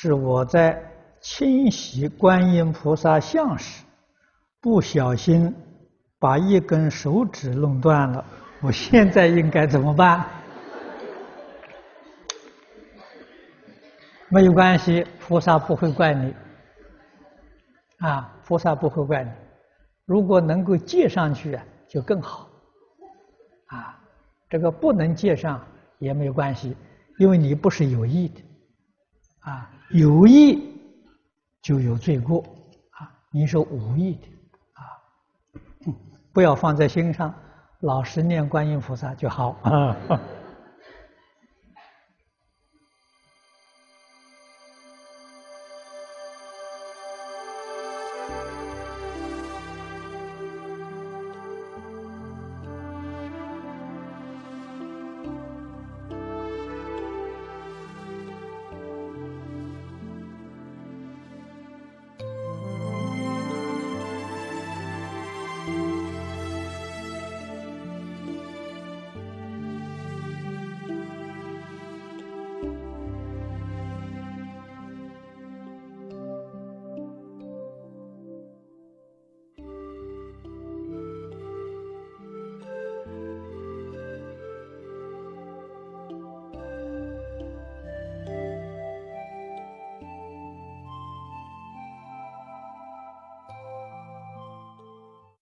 是我在清洗观音菩萨像时，不小心把一根手指弄断了，我现在应该怎么办？没有关系，菩萨不会怪你。啊，菩萨不会怪你。如果能够借上去啊，就更好。啊，这个不能借上也没有关系，因为你不是有意的。啊，有意就有罪过。啊，你说无意的。啊，不要放在心上，老实念观音菩萨就好。啊。